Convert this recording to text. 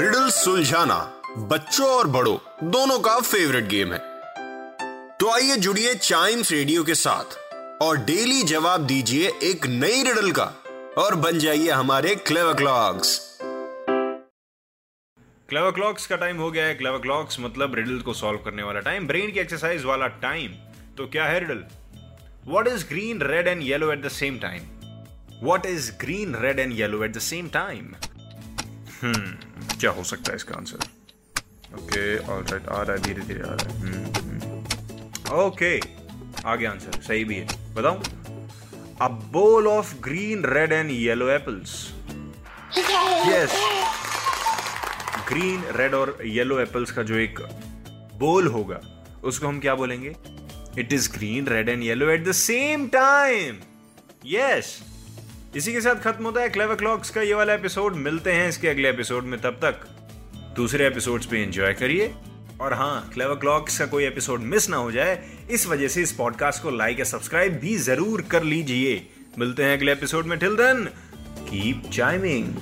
Riddle सुलझाना बच्चों और बड़ों, दोनों का फेवरेट गेम है। तो आइए जुड़िए चाइम्स रेडियो के साथ और डेली जवाब दीजिए एक नई रिडल का और बन जाइए हमारे क्लेवर क्लॉक्स क्लेवर क्लॉक्स का टाइम हो गया है। क्लेवर क्लॉक्स मतलब रिडल को सॉल्व करने वाला टाइम ब्रेन की एक्सरसाइज वाला टाइम तो क्या है riddle what is green red and yellow at the same time what is green red and yellow at the same time hmm क्या हो सकता है इसका आंसर ओके ऑलराइट आ रहा है धीरे धीरे, आ रहा है। ओके आगे आंसर सही भी है। बताऊँ? A ball of green red and yellow apples yes green red और येलो एप्पल्स का जो एक बोल होगा, उसको हम क्या बोलेंगे? It is green red and yellow at the same time yes इसी के साथ खत्म होता है क्लेवर क्लॉक्स का ये वाला एपिसोड मिलते हैं इसके अगले एपिसोड में, तब तक दूसरे एपिसोड्स पे एंजॉय करिए। और हाँ क्लेवर क्लॉक्स का कोई एपिसोड मिस ना हो जाए, इस वजह से इस पॉडकास्ट को लाइक या सब्सक्राइब भी ज़रूर कर लीजिए। मिलते हैं अगले एपिसोड में। Till then keep chiming